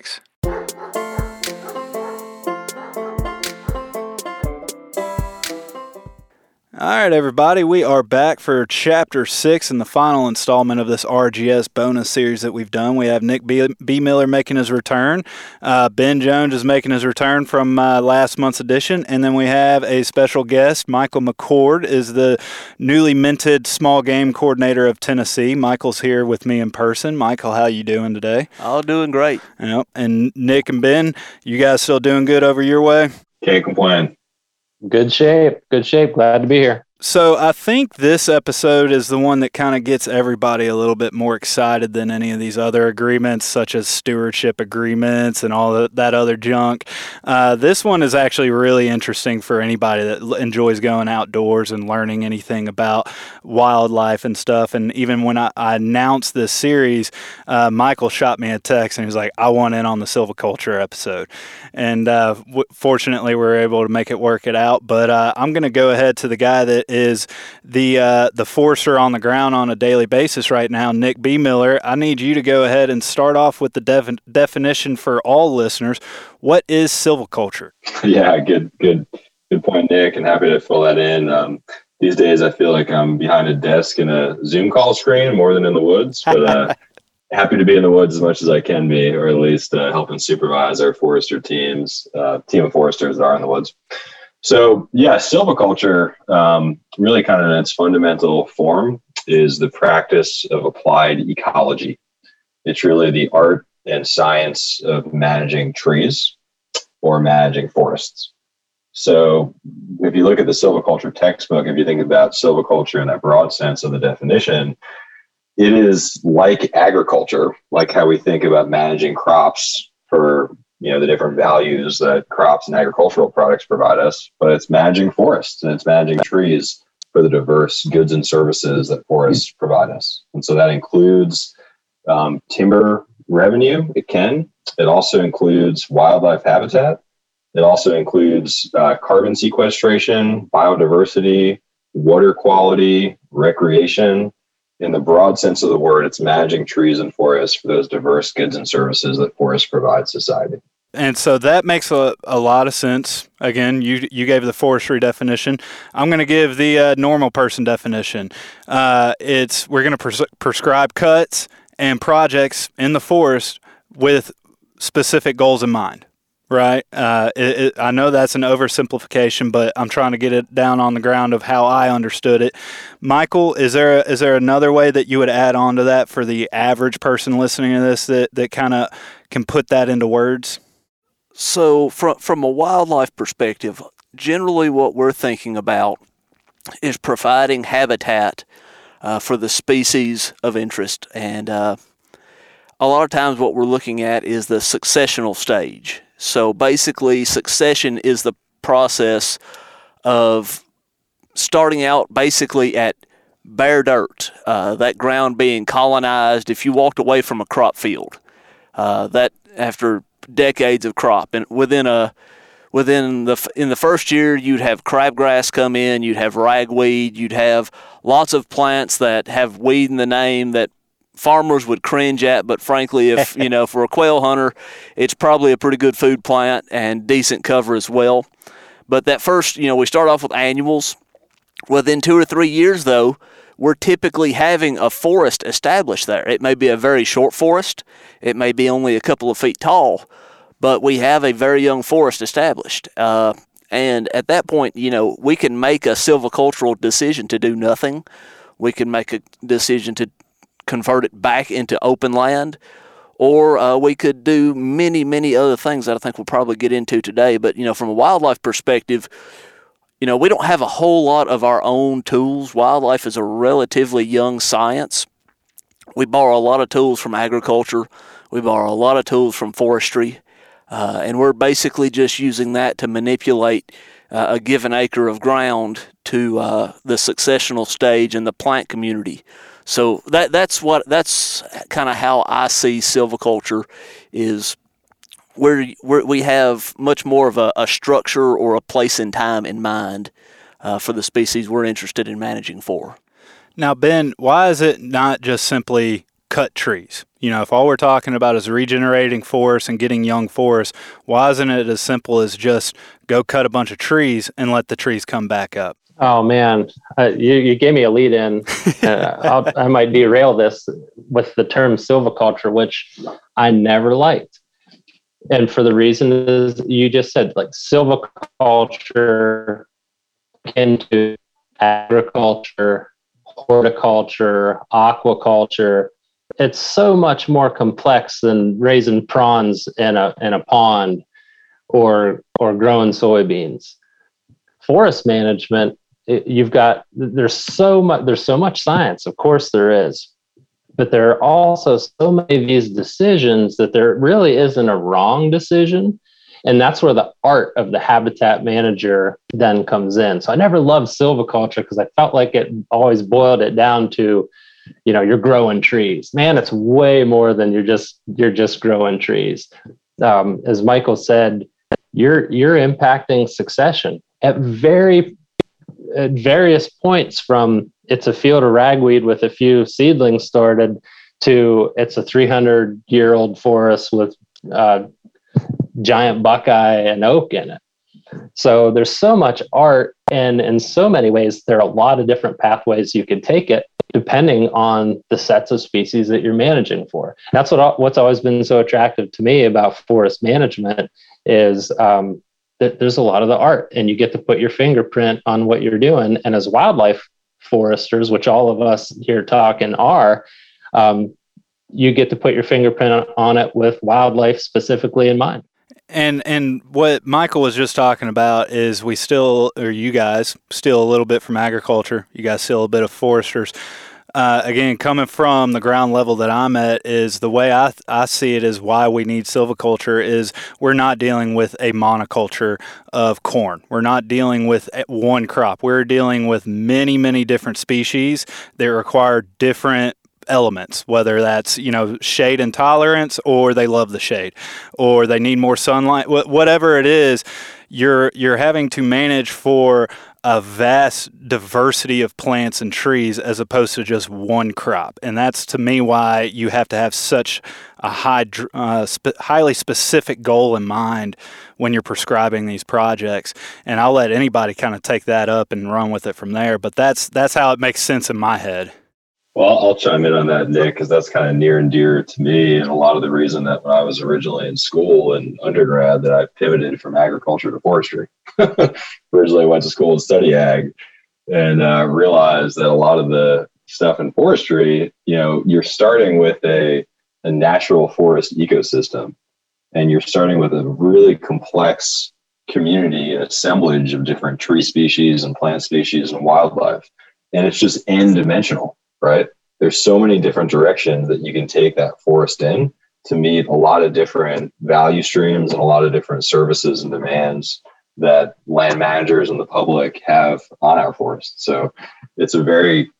onX. All right, everybody, we are back for chapter six and the final installment of this RGS bonus series that we've done. We have Nick B. B. Miller making his return. Uh, ben Jones is making his return from uh, last month's edition, and then we have a special guest. Michael McCord is the newly minted small game coordinator of Tennessee. Michael's here with me in person. Michael, how you doing today? All doing great. Yep. And Nick and Ben, you guys still doing good over your way? Can't complain. Good shape. Good shape. Glad to be here. So I think this episode is the one that kind of gets everybody a little bit more excited than any of these other agreements, such as stewardship agreements and all that other junk. Uh, this one is actually really interesting for anybody that enjoys going outdoors and learning anything about wildlife and stuff. And even when I, I announced this series, uh, Michael shot me a text and he was like, "I want in on the silviculture episode." And uh, w- fortunately, we were able to make it work it out. But uh, I'm going to go ahead to the guy that is the uh, the forester on the ground on a daily basis right now, Nick B. Miller. I need you to go ahead and start off with the def- definition for all listeners. What is silviculture? Yeah, good, good, good point, Nick, and happy to fill that in. Um, these days, I feel like I'm behind a desk in a Zoom call screen more than in the woods, but. Uh, happy to be in the woods as much as I can be, or at least uh, helping supervise our forester teams, uh, team of foresters that are in the woods. So yeah, silviculture, um, really kind of in its fundamental form, is the practice of applied ecology. It's really the art and science of managing trees or managing forests. So if you look at the silviculture textbook, if you think about silviculture in that broad sense of the definition, it is like agriculture, like how we think about managing crops for you know the different values that crops and agricultural products provide us but it's managing forests and it's managing trees for the diverse goods and services that forests provide us. And so that includes um, timber revenue it can. It also includes wildlife habitat. It also includes uh, carbon sequestration biodiversity water quality recreation. In the broad sense of the word, it's managing trees and forests for those diverse goods and services that forests provide society. And so that makes a, a lot of sense. Again, you you gave the forestry definition. I'm going to give the uh, normal person definition. Uh, it's we're going to pres- prescribe cuts and projects in the forest with specific goals in mind. Right. Uh, it, it, I know that's an oversimplification, but I'm trying to get it down on the ground of how I understood it. Michael, is there is there another way that you would add on to that for the average person listening to this that, that kind of can put that into words? So, from from a wildlife perspective, generally what we're thinking about is providing habitat uh, for the species of interest, and uh, a lot of times what we're looking at is the successional stage. So, basically, succession is the process of starting out basically at bare dirt, uh, that ground being colonized. If you walked away from a crop field, uh, that after decades of crop, and within a within the in the first year you'd have crabgrass come in, you'd have ragweed, you'd have lots of plants that have weed in the name that farmers would cringe at, but frankly, if you know, for a quail hunter, it's probably a pretty good food plant and decent cover as well. But that first, you know, we start off with annuals. Within two or three years, though, we're typically having a forest established there. It may be a very short forest, it may be only a couple of feet tall, but we have a very young forest established. Uh, and at that point, you know, we can make a silvicultural decision to do nothing. We can make a decision to convert it back into open land, or uh, we could do many, many other things that I think we'll probably get into today. But, you know, from a wildlife perspective, you know, we don't have a whole lot of our own tools. Wildlife is a relatively young science. We borrow a lot of tools from agriculture, we borrow a lot of tools from forestry. Uh, and we're basically just using that to manipulate uh, a given acre of ground to uh, the successional stage in the plant community. So that that's what that's kind of how I see silviculture is where we have much more of a, a, structure or a place in time in mind uh, for the species we're interested in managing for. Now, Ben, why is it not just simply cut trees? You know, if all we're talking about is regenerating forests and getting young forests, why isn't it as simple as just go cut a bunch of trees and let the trees come back up? Oh man, uh, you, you gave me a lead in. Uh, I might derail this with the term silviculture, which I never liked. And for the reason is you just said, like silviculture into agriculture, horticulture, aquaculture, it's so much more complex than raising prawns in a in a pond or or growing soybeans. Forest management, it, you've got there's so much there's so much science, of course there is, but there are also so many of these decisions that there really isn't a wrong decision. And that's where the art of the habitat manager then comes in. So I never loved silviculture because I felt like it always boiled it down to you know you're growing trees man it's way more than you're just you're just growing trees um, as michael said you're you're impacting succession at very at various points from it's a field of ragweed with a few seedlings started to it's a 300 year old forest with uh, giant buckeye and oak in it so there's so much art and in so many ways there are a lot of different pathways you can take it depending on the sets of species that you're managing for. That's what what's always been so attractive to me about forest management is um, that there's a lot of the art, and you get to put your fingerprint on what you're doing. And as wildlife foresters, which all of us here talk and are, um, you get to put your fingerprint on it with wildlife specifically in mind. And and what Michael was just talking about is we still, or you guys, still a little bit from agriculture. You guys still a bit of foresters. Uh, again, coming from the ground level that I'm at, is the way I, I see it is why we need silviculture is we're not dealing with a monoculture of corn. We're not dealing with one crop. We're dealing with many, many different species that require different elements, whether that's you know shade intolerance or they love the shade, or they need more sunlight, whatever it is, you're you're having to manage for a vast diversity of plants and trees as opposed to just one crop. And that's to me why you have to have such a high, uh, highly specific goal in mind when you're prescribing these projects. And I'll let anybody kind of take that up and run with it from there. But that's that's how it makes sense in my head. Well, I'll chime in on that, Nick, because that's kind of near and dear to me. And a lot of the reason that when I was originally in school and undergrad, that I pivoted from agriculture to forestry. originally went to school and study ag and uh, realized that a lot of the stuff in forestry, you know, you're starting with a, a natural forest ecosystem and you're starting with a really complex community assemblage of different tree species and plant species and wildlife. And it's just n dimensional right? There's so many different directions that you can take that forest in to meet a lot of different value streams and a lot of different services and demands that land managers and the public have on our forest. So it's a very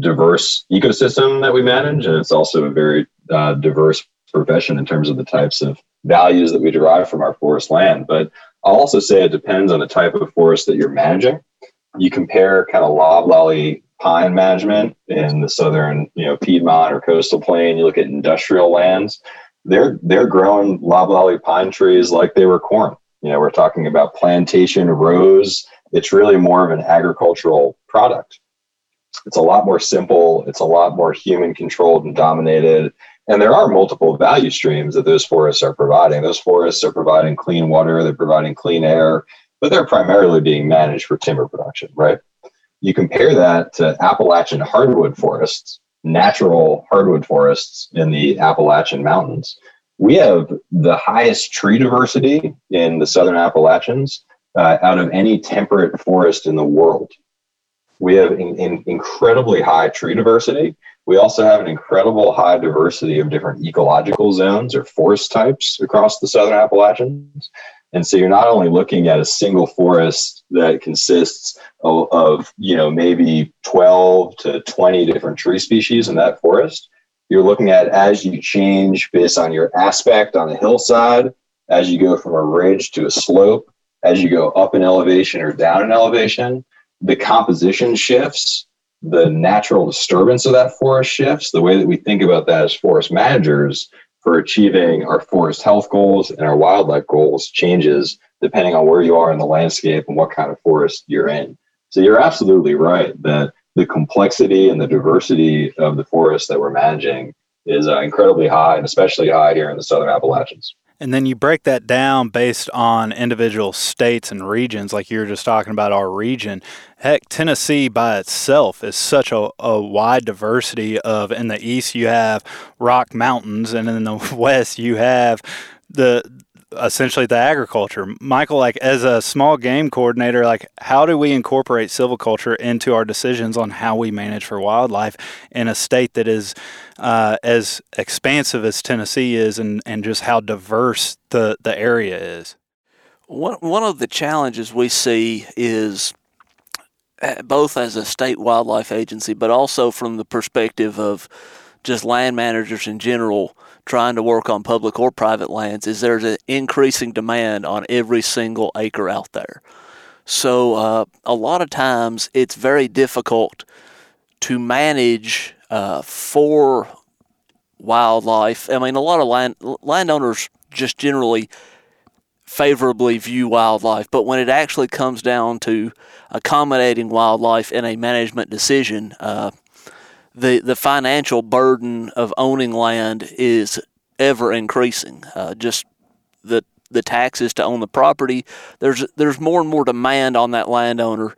diverse ecosystem that we manage, and it's also a very uh, diverse profession in terms of the types of values that we derive from our forest land. But I'll also say it depends on the type of forest that you're managing. You compare kind of loblolly pine management in the southern, you know, Piedmont or coastal plain. You look at industrial lands; they're they're growing loblolly pine trees like they were corn. You know, we're talking about plantation rows. It's really more of an agricultural product. it's a lot more simple. It's a lot more human controlled and dominated. And there are multiple value streams that those forests are providing. Those forests are providing clean water, they're providing clean air, but they're primarily being managed for timber production, right? You compare that to Appalachian hardwood forests, natural hardwood forests in the Appalachian Mountains. We have the highest tree diversity in the Southern Appalachians uh, out of any temperate forest in the world. We have in, in incredibly high tree diversity. We also have an incredible high diversity of different ecological zones or forest types across the Southern Appalachians. And so you're not only looking at a single forest that consists of, of, you know, maybe 12 to 20 different tree species in that forest. You're looking at as you change based on your aspect on a hillside, as you go from a ridge to a slope, as you go up in elevation or down in elevation, the composition shifts, the natural disturbance of that forest shifts. The way that we think about that as forest managers for achieving our forest health goals and our wildlife goals changes depending on where you are in the landscape and what kind of forest you're in. So you're absolutely right that the complexity and the diversity of the forest that we're managing is uh, incredibly high and especially high here in the southern Appalachians. And then you break that down based on individual states and regions, like you were just talking about our region. Heck, Tennessee by itself is such a, a wide diversity of, in the east, you have rock mountains, and in the west, you have the essentially the agriculture. Michael, like as a small game coordinator, like how do we incorporate silviculture into our decisions on how we manage for wildlife in a state that is uh, as expansive as Tennessee is, and and just how diverse the the area is? One one of the challenges we see is uh, both as a state wildlife agency, but also from the perspective of just land managers in general trying to work on public or private lands is there's an increasing demand on every single acre out there. So uh, a lot of times it's very difficult to manage uh, for wildlife. I mean, a lot of land landowners just generally favorably view wildlife, but when it actually comes down to accommodating wildlife in a management decision, uh, the the financial burden of owning land is ever increasing. Uh, just the the taxes to own the property. There's there's more and more demand on that landowner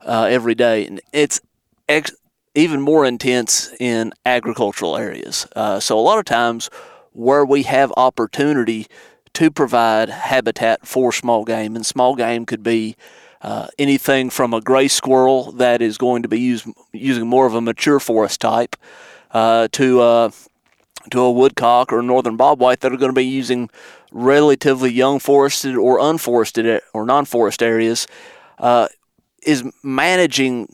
uh, every day, and it's ex- even more intense in agricultural areas. Uh, so a lot of times, where we have opportunity to provide habitat for small game, and small game could be uh, anything from a gray squirrel that is going to be used, using more of a mature forest type uh, to uh, to a woodcock or a northern bobwhite that are going to be using relatively young forested or unforested or non-forest areas uh, is managing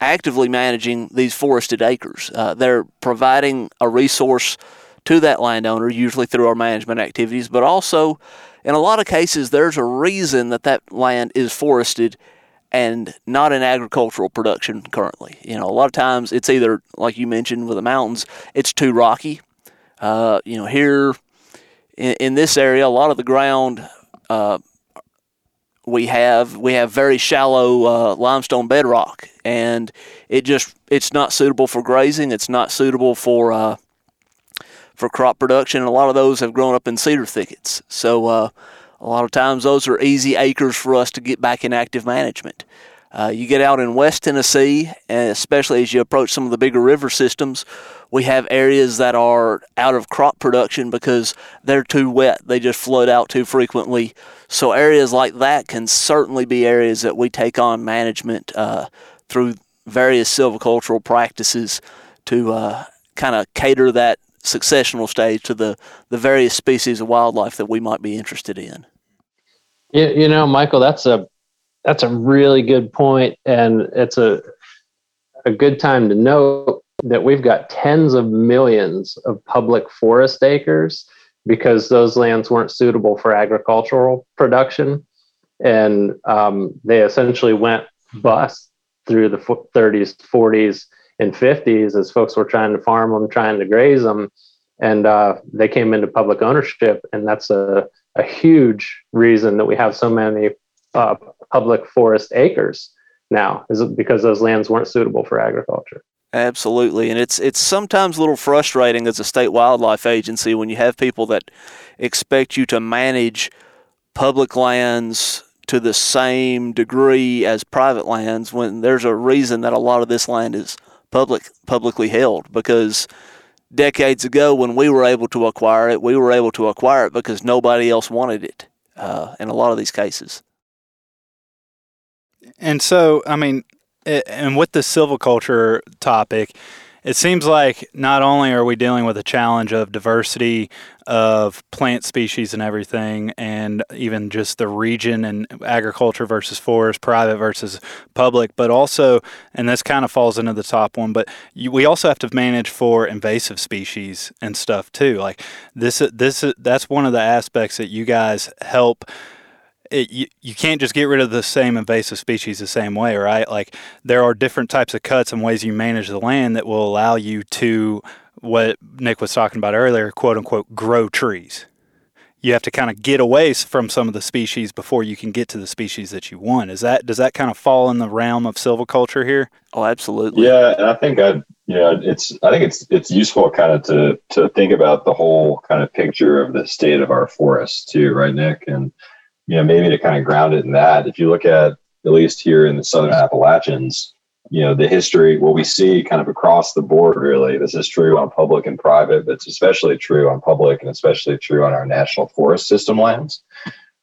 actively managing these forested acres. They're providing a resource to that landowner, usually through our management activities, but also in a lot of cases, there's a reason that that land is forested and not in agricultural production currently. You know, a lot of times it's either, like you mentioned with the mountains, it's too rocky. Uh, you know, here in, in, this area, a lot of the ground uh, we have we have very shallow uh, limestone bedrock, and it just it's not suitable for grazing. It's not suitable for uh, for crop production. And a lot of those have grown up in cedar thickets. So uh, a lot of times those are easy acres for us to get back in active management. Uh, you get out in West Tennessee, and especially as you approach some of the bigger river systems, we have areas that are out of crop production because they're too wet. They just flood out too frequently. So, areas like that can certainly be areas that we take on management uh, through various silvicultural practices to uh, kind of cater that successional stage to the, the various species of wildlife that we might be interested in. You, you know, Michael, that's a that's a really good point, and it's a a good time to note that we've got tens of millions of public forest acres because those lands weren't suitable for agricultural production, and um, they essentially went bust through the 30s, 40s, in 50s as folks were trying to farm them, trying to graze them, and uh, they came into public ownership, and that's a, a huge reason that we have so many uh, public forest acres now is because those lands weren't suitable for agriculture. Absolutely, and it's it's sometimes a little frustrating as a state wildlife agency when you have people that expect you to manage public lands to the same degree as private lands when there's a reason that a lot of this land is public publicly held because decades ago when we were able to acquire it we were able to acquire it because nobody else wanted it uh, in a lot of these cases. And so i mean and with the silviculture topic it seems like not only are we dealing with a challenge of diversity of plant species and everything, and even just the region and agriculture versus forest, private versus public, but also, and this kind of falls into the top one, but you, we also have to manage for invasive species and stuff too. Like this, this, that's one of the aspects that you guys help it, you, you can't just get rid of the same invasive species the same way, right? Like there are different types of cuts and ways you manage the land that will allow you to what Nick was talking about earlier, quote unquote, grow trees. You have to kind of get away from some of the species before you can get to the species that you want. Is that does that kind of fall in the realm of silviculture here? Oh, absolutely. Yeah, and I think I, you know, it's I think it's it's useful kind of to to think about the whole kind of picture of the state of our forests too, right, Nick? And you know, maybe to kind of ground it in that, if you look at at least here in the Southern Appalachians, you know, the history, what we see kind of across the board, really, this is true on public and private, but it's especially true on public and especially true on our national forest system lands.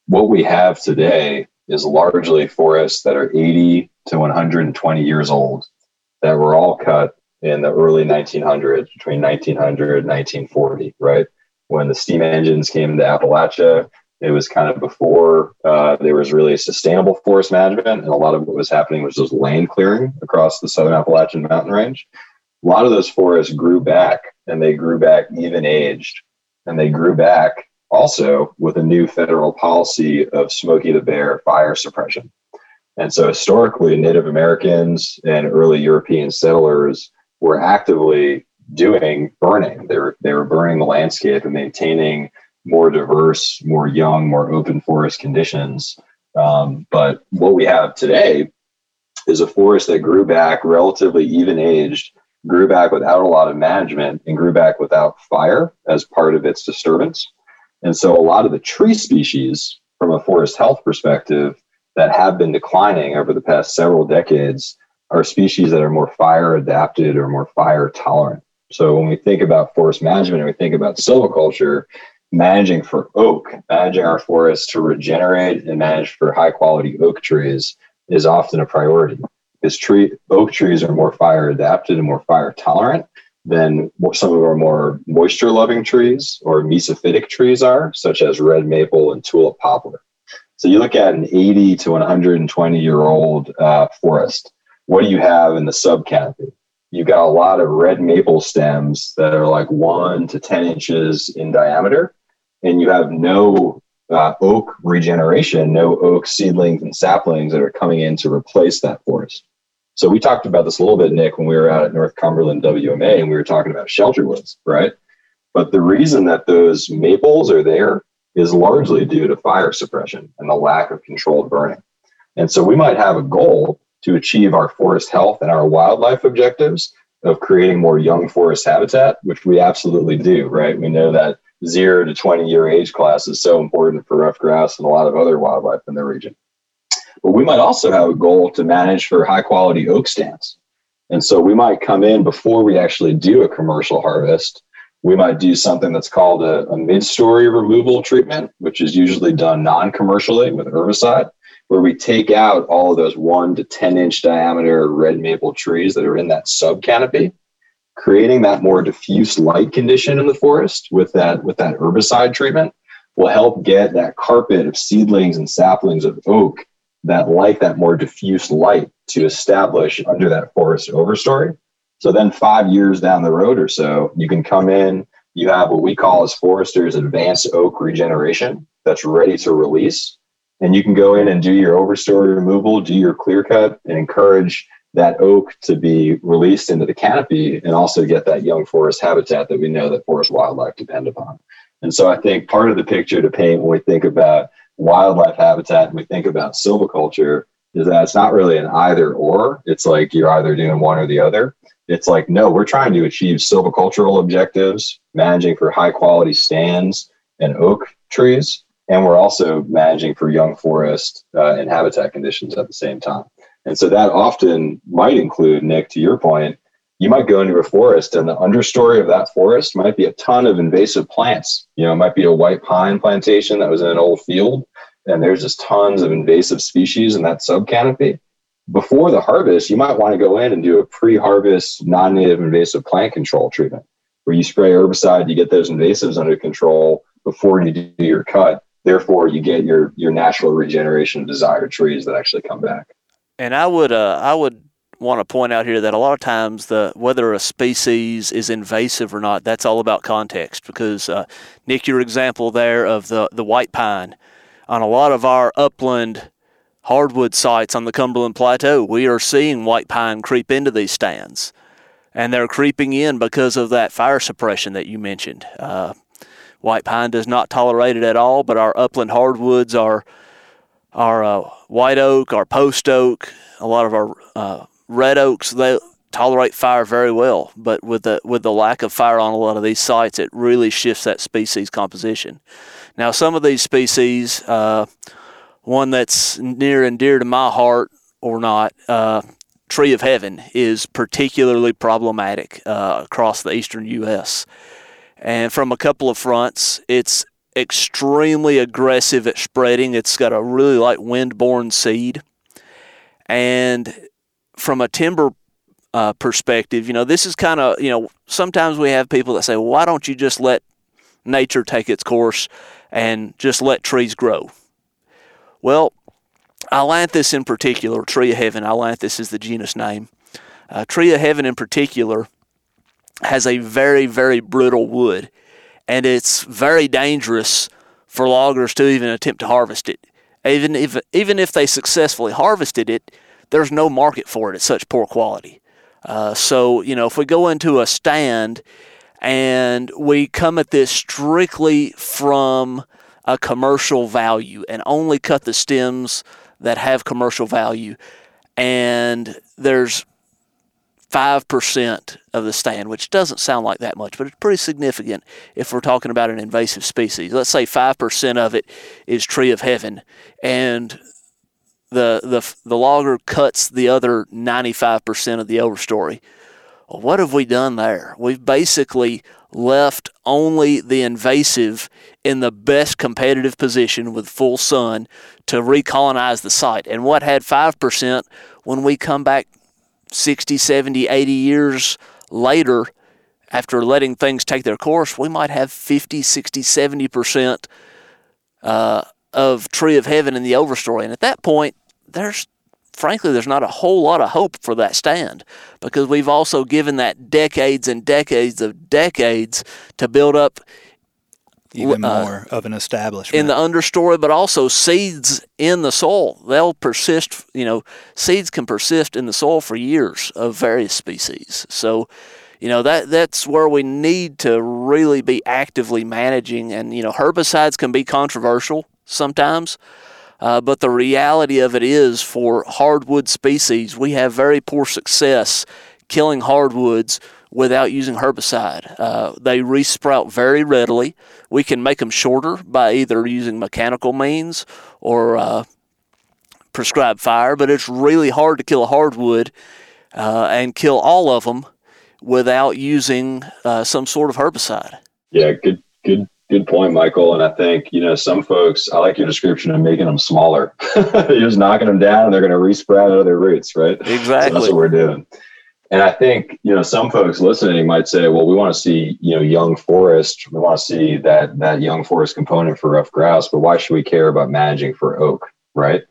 What we have today is largely forests that are 80 to 120 years old that were all cut in the early 1900s, between 1900 and 1940, right? When the steam engines came into Appalachia, it was kind of before uh, there was really sustainable forest management, and a lot of what was happening was just land clearing across the southern Appalachian mountain range. A lot of those forests grew back, and they grew back even aged, and they grew back also with a new federal policy of Smokey the Bear fire suppression. And so historically, Native Americans and early European settlers were actively doing burning. They were, they were burning the landscape and maintaining more diverse, more young, more open forest conditions. Um, but what we have today is a forest that grew back relatively even aged, grew back without a lot of management, and grew back without fire as part of its disturbance. And so a lot of the tree species, from a forest health perspective, that have been declining over the past several decades are species that are more fire adapted or more fire tolerant. So when we think about forest management and we think about silviculture, managing for oak, managing our forests to regenerate and manage for high quality oak trees is often a priority because tree oak trees are more fire adapted and more fire tolerant than some of our more moisture loving trees or mesophytic trees are, such as red maple and tulip poplar. So you look at an 80 to 120 year old uh, forest. What do you have in the sub canopy? You've got a lot of red maple stems that are like one to 10 inches in diameter and you have no uh, oak regeneration, no oak seedlings and saplings that are coming in to replace that forest. So we talked about this a little bit, Nick, when we were out at North Cumberland WMA and we were talking about shelter woods, right? But the reason that those maples are there is largely due to fire suppression and the lack of controlled burning. And so we might have a goal to achieve our forest health and our wildlife objectives of creating more young forest habitat, which we absolutely do, right? We know that zero to 20 year age class is so important for ruffed grouse and a lot of other wildlife in the region. But we might also have a goal to manage for high quality oak stands. And so we might come in before we actually do a commercial harvest. We might do something that's called a, a mid story removal treatment, which is usually done non commercially with herbicide, where we take out all of those one to 10 inch diameter red maple trees that are in that sub canopy creating that more diffuse light condition in the forest with that with that herbicide treatment will help get that carpet of seedlings and saplings of oak that like that more diffuse light to establish under that forest overstory. So then five years down the road or so, you can come in, you have what we call as foresters advanced oak regeneration that's ready to release. And you can go in and do your overstory removal, do your clear cut, and encourage that oak to be released into the canopy and also get that young forest habitat that we know that forest wildlife depend upon. And so I think part of the picture to paint when we think about wildlife habitat and we think about silviculture is that it's not really an either or. It's like you're either doing one or the other. It's like, no, we're trying to achieve silvicultural objectives, managing for high quality stands and oak trees. And we're also managing for young forest uh, and habitat conditions at the same time. And so that often might include, Nick, to your point, you might go into a forest and the understory of that forest might be a ton of invasive plants. You know, it might be a white pine plantation that was in an old field, and there's just tons of invasive species in that subcanopy. Before the harvest, you might want to go in and do a pre-harvest non-native invasive plant control treatment, where you spray herbicide, you get those invasives under control before you do your cut. Therefore, you get your your natural regeneration of desired trees that actually come back. And I would uh, I would want to point out here that a lot of times the whether a species is invasive or not, that's all about context. Because uh, Nick, your example there of the the white pine, on a lot of our upland hardwood sites on the Cumberland Plateau, we are seeing white pine creep into these stands, and they're creeping in because of that fire suppression that you mentioned. Uh, white pine does not tolerate it at all, but our upland hardwoods are our uh, white oak, our post oak, a lot of our uh, red oaks they tolerate fire very well, but with the with the lack of fire on a lot of these sites, it really shifts that species composition. Now, some of these species, uh, one that's near and dear to my heart or not, uh, tree of heaven is particularly problematic uh, across the eastern U.S. And from a couple of fronts, it's extremely aggressive at spreading. It's got a really light wind-borne seed, and from a timber uh, perspective, you know, this is kind of, you know, sometimes we have people that say, well, why don't you just let nature take its course and just let trees grow? Well, Ailanthus in particular, tree of heaven, Ailanthus is the genus name. Uh, tree of heaven in particular has a very, very brittle wood, and it's very dangerous for loggers to even attempt to harvest it. Even if, even if they successfully harvested it, there's no market for it at such poor quality. Uh, so, you know, if we go into a stand and we come at this strictly from a commercial value and only cut the stems that have commercial value, and there's 5% of the stand, which doesn't sound like that much, but it's pretty significant if we're talking about an invasive species. Let's say 5% of it is tree of heaven, and the the the logger cuts the other 95% of the overstory. Well, what have we done there? We've basically left only the invasive in the best competitive position with full sun to recolonize the site. And what had 5% when we come back 60, 70, 80 years later after letting things take their course, we might have 50, 60, 70% uh, of Tree of Heaven in the overstory. And at that point, there's frankly, there's not a whole lot of hope for that stand because we've also given that decades and decades of decades to build up even uh, more of an establishment in the understory, but also seeds in the soil. They'll persist. You know, seeds can persist in the soil for years of various species. So, you know that that's where we need to really be actively managing. And you know, herbicides can be controversial sometimes. Uh, but the reality of it is, for hardwood species, we have very poor success killing hardwoods without using herbicide. Uh, they resprout very readily. We can make them shorter by either using mechanical means or uh, prescribed fire, but it's really hard to kill a hardwood uh, and kill all of them without using uh, some sort of herbicide. Yeah, good, good Good point, Michael. And I think, you know, some folks, I like your description of making them smaller. You're just knocking them down and they're going to resprout out of their roots, right? Exactly. So that's what we're doing. And I think, you know, some folks listening might say, well, we want to see, you know, young forest. We want to see that that young forest component for ruffed grouse, but why should we care about managing for oak, right?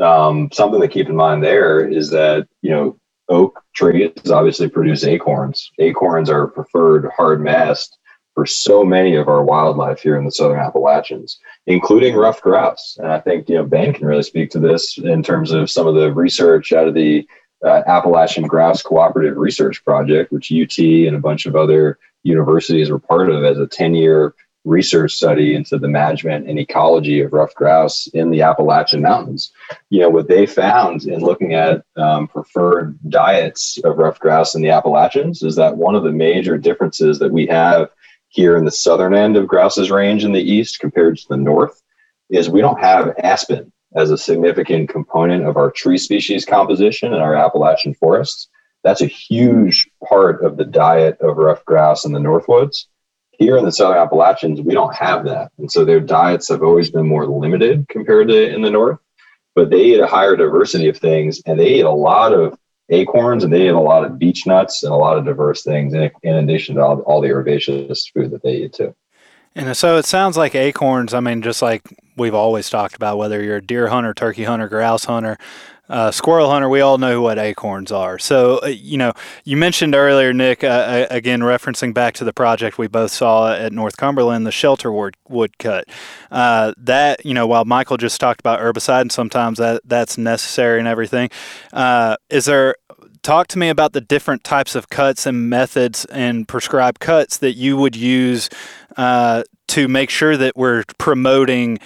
Um, something to keep in mind there is that, you know, oak trees obviously produce acorns. Acorns are preferred hard mast for so many of our wildlife here in the Southern Appalachians, including ruffed grouse. And I think you know Ben can really speak to this in terms of some of the research out of the uh, Appalachian Grouse Cooperative Research Project, which UT and a bunch of other universities were part of as a 10-year research study into the management and ecology of ruffed grouse in the Appalachian Mountains. You know, what they found in looking at um, preferred diets of ruffed grouse in the Appalachians is that one of the major differences that we have here in the southern end of Grouse's range in the east compared to the north is we don't have aspen as a significant component of our tree species composition in our Appalachian forests. That's a huge part of the diet of ruffed grouse in the Northwoods. Here in the Southern Appalachians, we don't have that. And so their diets have always been more limited compared to in the North. But they eat a higher diversity of things and they eat a lot of acorns and they eat a lot of beech nuts and a lot of diverse things in, in addition to all, all the herbaceous food that they eat too. And so it sounds like acorns, I mean, just like we've always talked about, whether you're a deer hunter, turkey hunter, grouse hunter, uh, squirrel hunter, we all know what acorns are. So, uh, you know, you mentioned earlier, Nick, uh, uh again, referencing back to the project we both saw at North Cumberland, the shelter wood, cut. Uh, that, you know, while Michael just talked about herbicide and sometimes that, that's necessary and everything, uh, is there talk to me about the different types of cuts and methods and prescribed cuts that you would use to make sure that we're promoting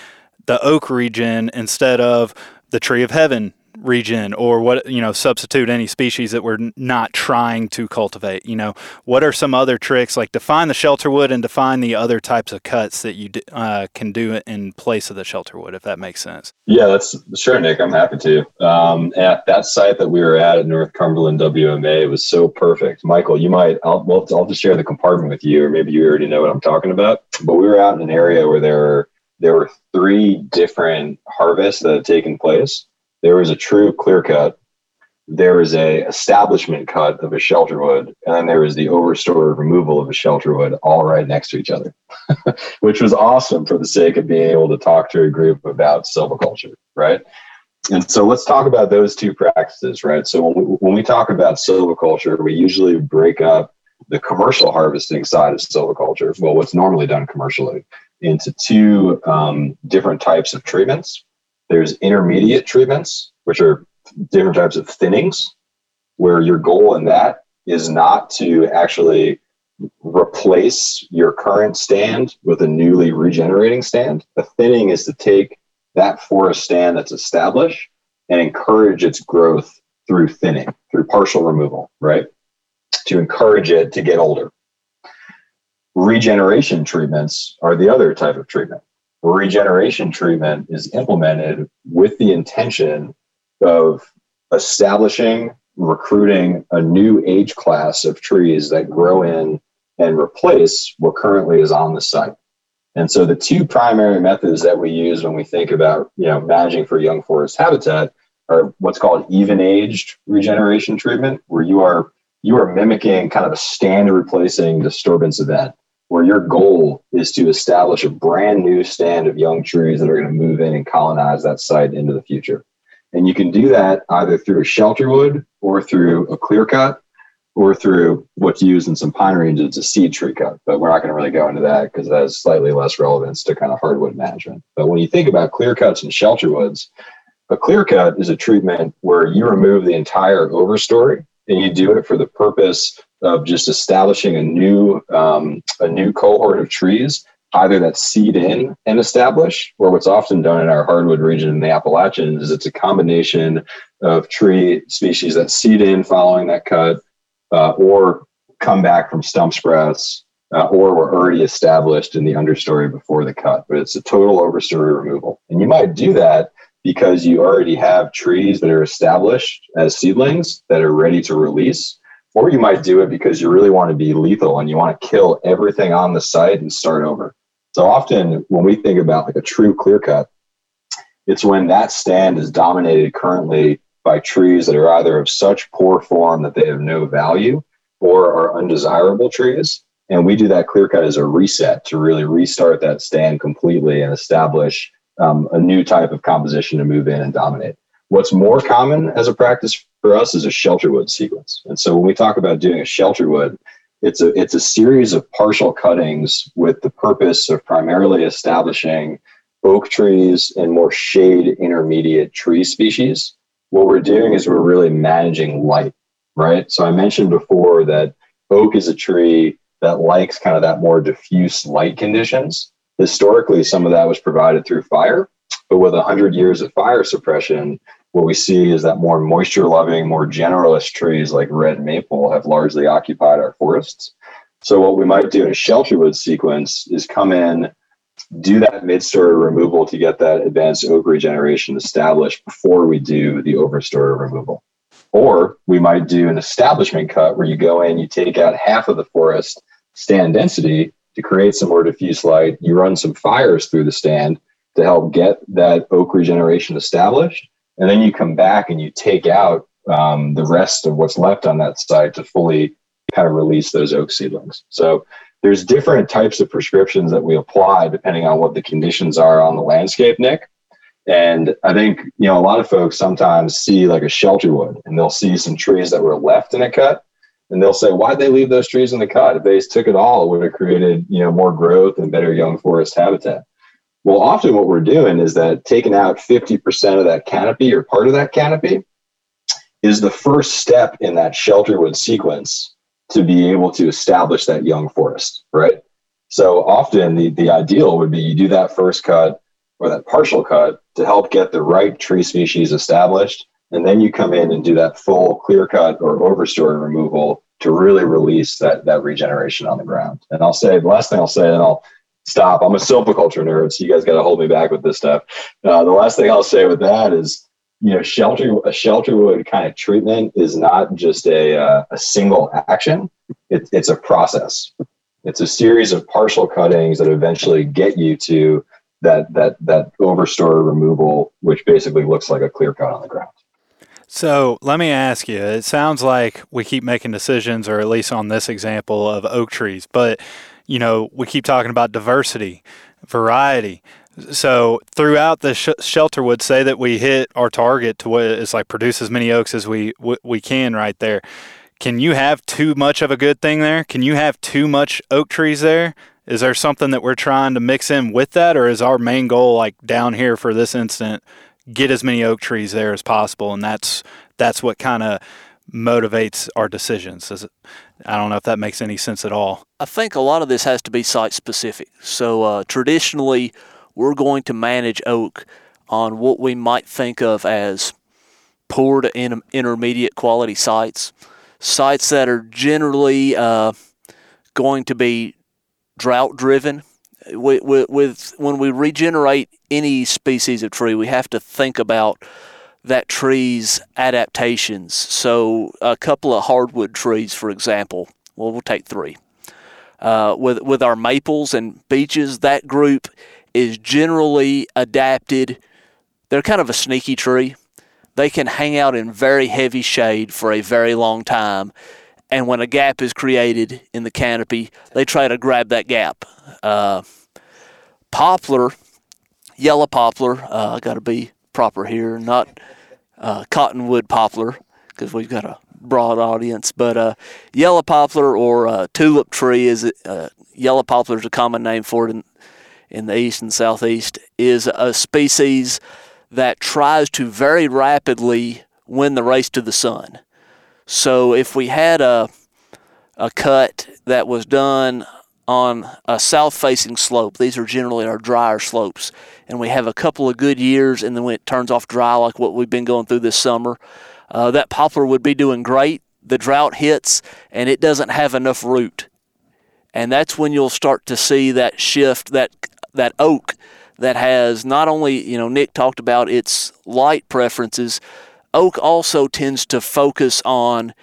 the oak region instead of the tree of heaven region or what you know substitute any species that we're not trying to cultivate you know? What are some other tricks? Like define the shelter wood and define the other types of cuts that you uh, can do in place of the shelter wood if that makes sense. Yeah that's sure nick i'm happy to. Um, at that site that we were at at north cumberland wma it was so perfect. Michael you might I'll, well, I'll just share the compartment with you or maybe you already know what i'm talking about. But we were out in an area where there were there were three different harvests that had taken place. There was a true clear cut there was a establishment cut of a shelter wood and then there was the overstory removal of a shelter wood all right next to each other which was awesome for the sake of being able to talk to a group about silviculture right? And so let's talk about those two practices right? So when we, when we talk about silviculture we usually break up the commercial harvesting side of silviculture well what's normally done commercially into two um, different types of treatments there's intermediate treatments, which are different types of thinnings, where your goal in that is not to actually replace your current stand with a newly regenerating stand. A thinning is to take that forest stand that's established and encourage its growth through thinning, through partial removal, right? To encourage it to get older. Regeneration treatments are the other type of treatment regeneration treatment is implemented with the intention of establishing, recruiting a new age class of trees that grow in and replace what currently is on the site. And so the two primary methods that we use when we think about, you know, managing for young forest habitat are what's called even aged regeneration treatment, where you are you are mimicking kind of a stand replacing disturbance event where your goal is to establish a brand new stand of young trees that are going to move in and colonize that site into the future. And you can do that either through a shelter wood or through a clear cut or through what's used in some pine ranges, a seed tree cut. But we're not going to really go into that because that has slightly less relevance to kind of hardwood management. But when you think about clear cuts and shelter woods, a clear cut is a treatment where you remove the entire overstory and you do it for the purpose of just establishing a new um, a new cohort of trees, either that seed in and establish, or what's often done in our hardwood region in the Appalachians is it's a combination of tree species that seed in following that cut, uh, or come back from stump sprouts, uh, or were already established in the understory before the cut. But it's a total overstory removal, and you might do that because you already have trees that are established as seedlings that are ready to release or you might do it because you really want to be lethal and you want to kill everything on the site and start over. So often when we think about like a true clear cut, it's when that stand is dominated currently by trees that are either of such poor form that they have no value or are undesirable trees. And we do that clear cut as a reset to really restart that stand completely and establish um, a new type of composition to move in and dominate. What's more common as a practice for us is a shelterwood sequence. And so when we talk about doing a shelterwood, it's a it's a series of partial cuttings with the purpose of primarily establishing oak trees and more shade intermediate tree species. What we're doing is we're really managing light, right? So I mentioned before that oak is a tree that likes kind of that more diffuse light conditions. Historically, some of that was provided through fire, but with 100 years of fire suppression, what we see is that more moisture loving, more generalist trees like red maple have largely occupied our forests. So, what we might do in a shelterwood sequence is come in, do that mid-story removal to get that advanced oak regeneration established before we do the overstory removal. Or we might do an establishment cut where you go in, you take out half of the forest stand density to create some more diffuse light. You run some fires through the stand to help get that oak regeneration established. And then you come back and you take out um, the rest of what's left on that site to fully kind of release those oak seedlings. So there's different types of prescriptions that we apply depending on what the conditions are on the landscape, Nick. And I think, you know, a lot of folks sometimes see like a shelter wood and they'll see some trees that were left in a cut and they'll say, why'd they leave those trees in the cut? If they took it all, it would have created, you know, more growth and better young forest habitat. Well, often what we're doing is that taking out 50% of that canopy or part of that canopy is the first step in that shelterwood sequence to be able to establish that young forest, right? So often the, the ideal would be you do that first cut or that partial cut to help get the right tree species established. And then you come in and do that full clear cut or overstory removal to really release that, that regeneration on the ground. And I'll say the last thing I'll say, and I'll stop. I'm a silviculture nerd, so you guys got to hold me back with this stuff. Uh, the last thing I'll say with that is you know, shelter a shelter wood kind of treatment is not just a uh, a single action. It, it's a process. It's a series of partial cuttings that eventually get you to that that that overstory removal, which basically looks like a clear cut on the ground. So let me ask you. It sounds like we keep making decisions, or at least on this example of oak trees, but you know, we keep talking about diversity, variety. So throughout the sh- shelterwood say that we hit our target to what is like produce as many oaks as we w- we can right there. Can you have too much of a good thing there? Can you have too much oak trees there? Is there something that we're trying to mix in with that, or is our main goal like down here for this instant, get as many oak trees there as possible, and that's that's what kind of motivates our decisions? It, I don't know if that makes any sense at all. I think a lot of this has to be site specific. So uh, traditionally we're going to manage oak on what we might think of as poor to in, intermediate quality sites, sites that are generally uh, going to be drought driven. With, with, with, when we regenerate any species of tree, we have to think about that tree's adaptations. So, a couple of hardwood trees, for example, well, we'll take three. Uh, with with our maples and beeches, that group is generally adapted. They're kind of a sneaky tree. They can hang out in very heavy shade for a very long time. And when a gap is created in the canopy, they try to grab that gap. Uh, poplar, yellow poplar, uh, got to be proper here, not uh, cottonwood poplar, because we've got a broad audience. But uh, yellow poplar or uh, tulip tree is uh, yellow poplar is a common name for it in in the east and southeast is a species that tries to very rapidly win the race to the sun. So if we had a a cut that was done on a south facing slope, these are generally our drier slopes, and we have a couple of good years, and then when it turns off dry, like what we've been going through this summer, uh, that poplar would be doing great. The drought hits, and it doesn't have enough root. And that's when you'll start to see that shift, that that oak that has not only, you know, Nick talked about its light preferences, oak also tends to focus on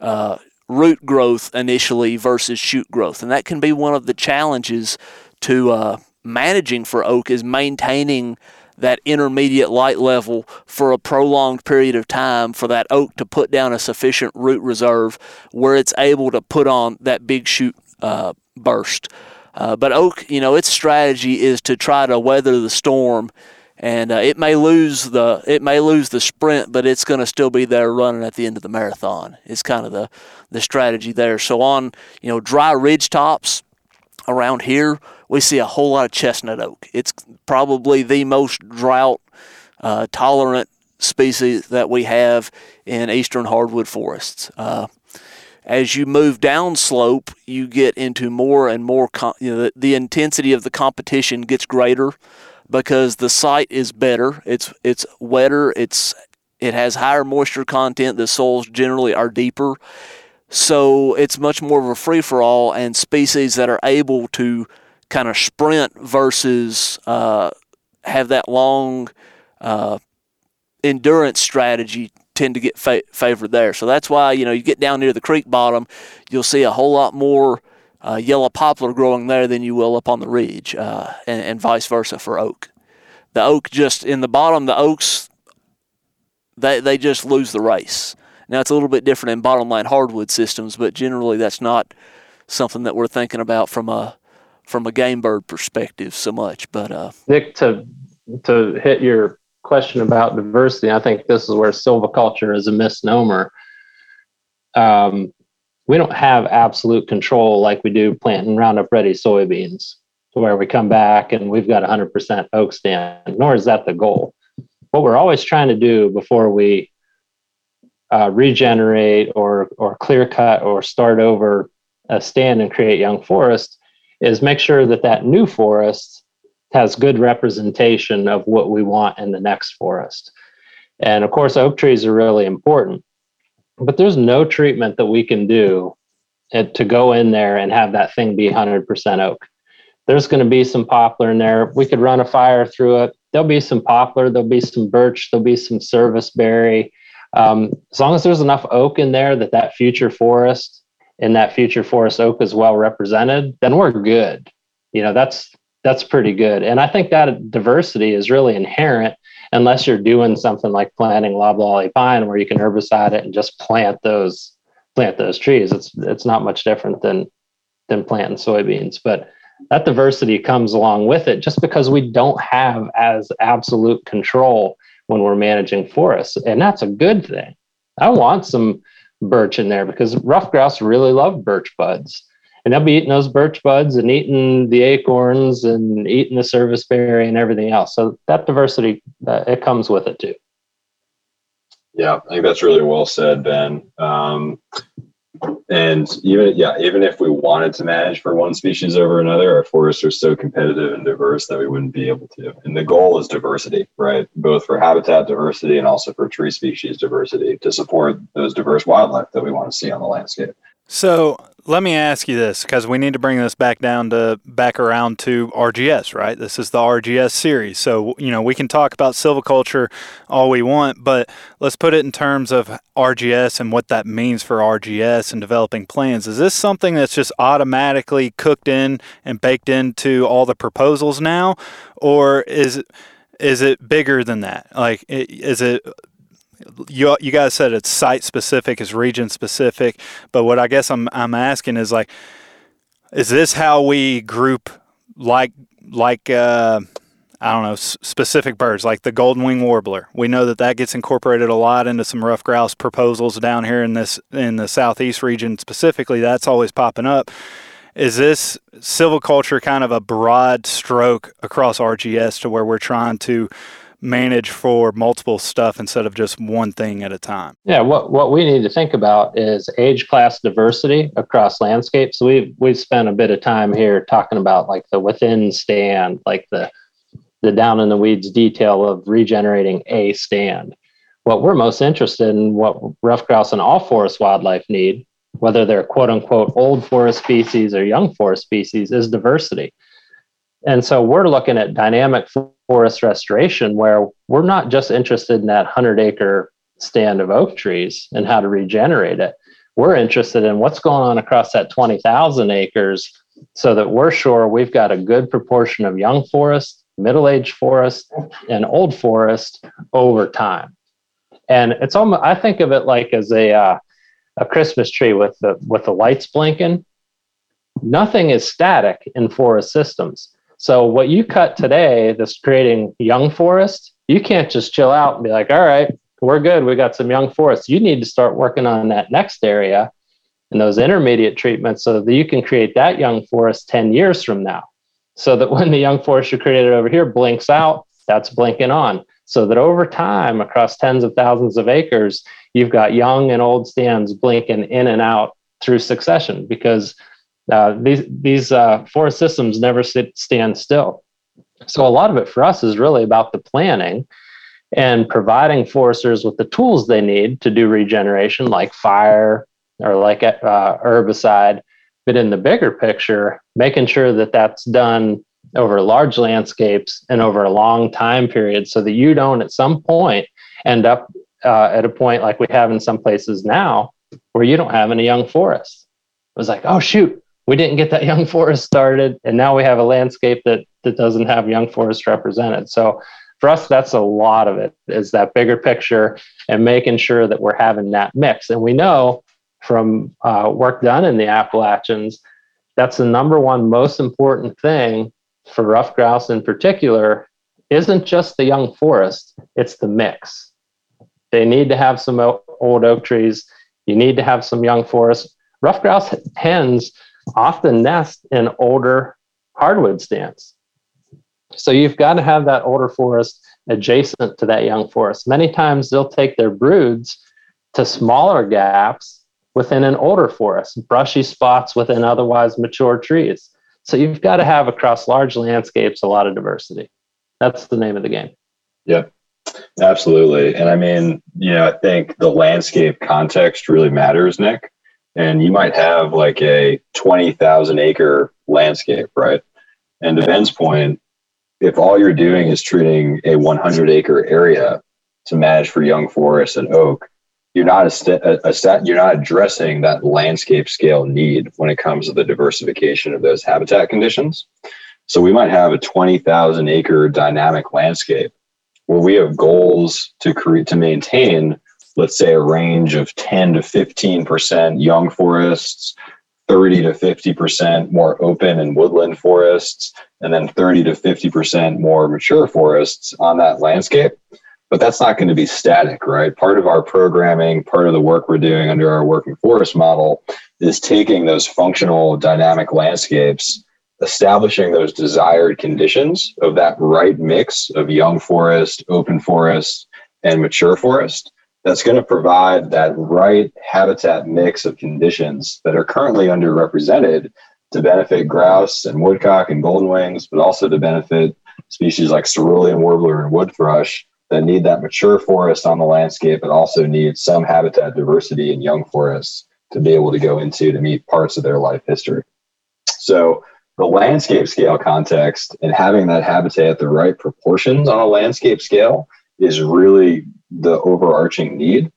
uh, root growth initially versus shoot growth. And that can be one of the challenges to uh, managing for oak is maintaining that intermediate light level for a prolonged period of time for that oak to put down a sufficient root reserve where it's able to put on that big shoot uh, burst. Uh, but Oak, you know, its strategy is to try to weather the storm, and uh, it may lose the it may lose the sprint, but it's going to still be there running at the end of the marathon. It's kind of the the strategy there. So on you know dry ridge tops around here, we see a whole lot of chestnut oak. It's probably the most drought uh, tolerant species that we have in eastern hardwood forests. Uh, As you move down slope, you get into more and more, you know, the, the intensity of the competition gets greater because the site is better. It's it's wetter. It's it has higher moisture content. The soils generally are deeper, so it's much more of a free for all. And species that are able to kind of sprint versus uh, have that long uh, endurance strategy tend to get fa- favored there. So that's why you know you get down near the creek bottom, you'll see a whole lot more uh, yellow poplar growing there than you will up on the ridge, uh, and, and, vice versa for oak. The oak just in the bottom, the oaks they they just lose the race. Now it's a little bit different in bottomland hardwood systems, but generally that's not something that we're thinking about from a from a game bird perspective so much. But uh, Nick, to to hit your question about diversity, I think this is where silviculture is a misnomer. Um, we don't have absolute control like we do planting Roundup Ready soybeans, to where we come back and we've got 100% oak stand, nor is that the goal. What we're always trying to do before we uh, regenerate or, or clear cut or start over a stand and create young forest is make sure that that new forest has good representation of what we want in the next forest. And of course, oak trees are really important, but there's no treatment that we can do to go in there and have that thing be 100% oak. There's going to be some poplar in there. We could run a fire through it. There'll be some poplar, there'll be some birch, there'll be some serviceberry. Um, as long as there's enough oak in there that that future forest and that future forest oak is well represented, then we're good. You know, that's that's pretty good. And I think that diversity is really inherent unless you're doing something like planting loblolly pine where you can herbicide it and just plant those plant those trees. It's it's not much different than than planting soybeans. But that diversity comes along with it just because we don't have as absolute control when we're managing forests. And that's a good thing. I want some birch in there because ruffed grouse really love birch buds and they'll be eating those birch buds and eating the acorns and eating the serviceberry and everything else. So that diversity, uh, it comes with it too. Yeah, I think that's really well said, Ben. Um, and even yeah, even if we wanted to manage for one species over another, our forests are so competitive and diverse that we wouldn't be able to. And the goal is diversity, right? Both for habitat diversity and also for tree species diversity to support those diverse wildlife that we want to see on the landscape. So let me ask you this because we need to bring this back down to back around to RGS, right? This is the RGS series. So, you know, we can talk about silviculture all we want, but let's put it in terms of RGS and what that means for RGS and developing plans. Is this something that's just automatically cooked in and baked into all the proposals now? Or is it, is it bigger than that? Like, is it you you guys said it's site specific, it's region specific, but what I guess I'm I'm asking is like, is this how we group like like uh, I don't know s- specific birds like the golden wing warbler? We know that that gets incorporated a lot into some ruffed grouse proposals down here in this in the southeast region specifically. That's always popping up. Is this silviculture kind of a broad stroke across RGS to where we're trying to manage for multiple stuff instead of just one thing at a time? Yeah, what, what we need to think about is age class diversity across landscapes. We've we've spent a bit of time here talking about like the within stand, like the the down in the weeds detail of regenerating a stand. What we're most interested in, what ruffed grouse and all forest wildlife need, whether they're quote unquote old forest species or young forest species, is diversity. And so we're looking at dynamic forest restoration where we're not just interested in that 100 acre stand of oak trees and how to regenerate it. We're interested in what's going on across that 20,000 acres so that we're sure we've got a good proportion of young forest, middle aged forest, and old forest over time. And it's almost, I think of it like as a, uh, a Christmas tree with the, with the lights blinking. Nothing is static in forest systems so what you cut today that's creating young forest, you can't just chill out and be like, all right, we're good. We got some young forest. You need to start working on that next area and those intermediate treatments so that you can create that young forest 10 years from now. So that when the young forest you created over here blinks out, that's blinking on. So that over time, across tens of thousands of acres, you've got young and old stands blinking in and out through succession because uh, these these uh, forest systems never sit, stand still. So a lot of it for us is really about the planning and providing foresters with the tools they need to do regeneration, like fire or like uh, herbicide. But in the bigger picture, making sure that that's done over large landscapes and over a long time period so that you don't at some point end up uh, at a point like we have in some places now where you don't have any young forests. It was like, oh, shoot, we didn't get that young forest started. And now we have a landscape that, that doesn't have young forest represented. So for us, that's a lot of it is that bigger picture and making sure that we're having that mix. And we know from uh, work done in the Appalachians, that's the number one most important thing for ruffed grouse in particular isn't just the young forest, it's the mix. They need to have some old oak trees. You need to have some young forest. Ruffed grouse hens often nest in older hardwood stands. So you've got to have that older forest adjacent to that young forest. Many times they'll take their broods to smaller gaps within an older forest, brushy spots within otherwise mature trees. So you've got to have across large landscapes a lot of diversity. That's the name of the game. Yep. Absolutely. And I mean, you know, I think the landscape context really matters, Nick. And you might have like a 20,000 acre landscape, right? And to Ben's point, if all you're doing is treating a 100 acre area to manage for young forest and oak, you're not a, a, a you're not addressing that landscape scale need when it comes to the diversification of those habitat conditions. So we might have a 20,000 acre dynamic landscape where we have goals to create to maintain, let's say, a range of 10 to 15 percent young forests, 30 to 50 percent more open and woodland forests, and then 30 to 50 percent more mature forests on that landscape but that's not going to be static, right? Part of our programming, part of the work we're doing under our working forest model is taking those functional dynamic landscapes, establishing those desired conditions of that right mix of young forest, open forest, and mature forest. That's going to provide that right habitat mix of conditions that are currently underrepresented to benefit grouse and woodcock and golden wings, but also to benefit species like cerulean warbler and wood thrush that need that mature forest on the landscape, but also need some habitat diversity in young forests to be able to go into to meet parts of their life history. So the landscape scale context and having that habitat at the right proportions on a landscape scale is really the overarching need.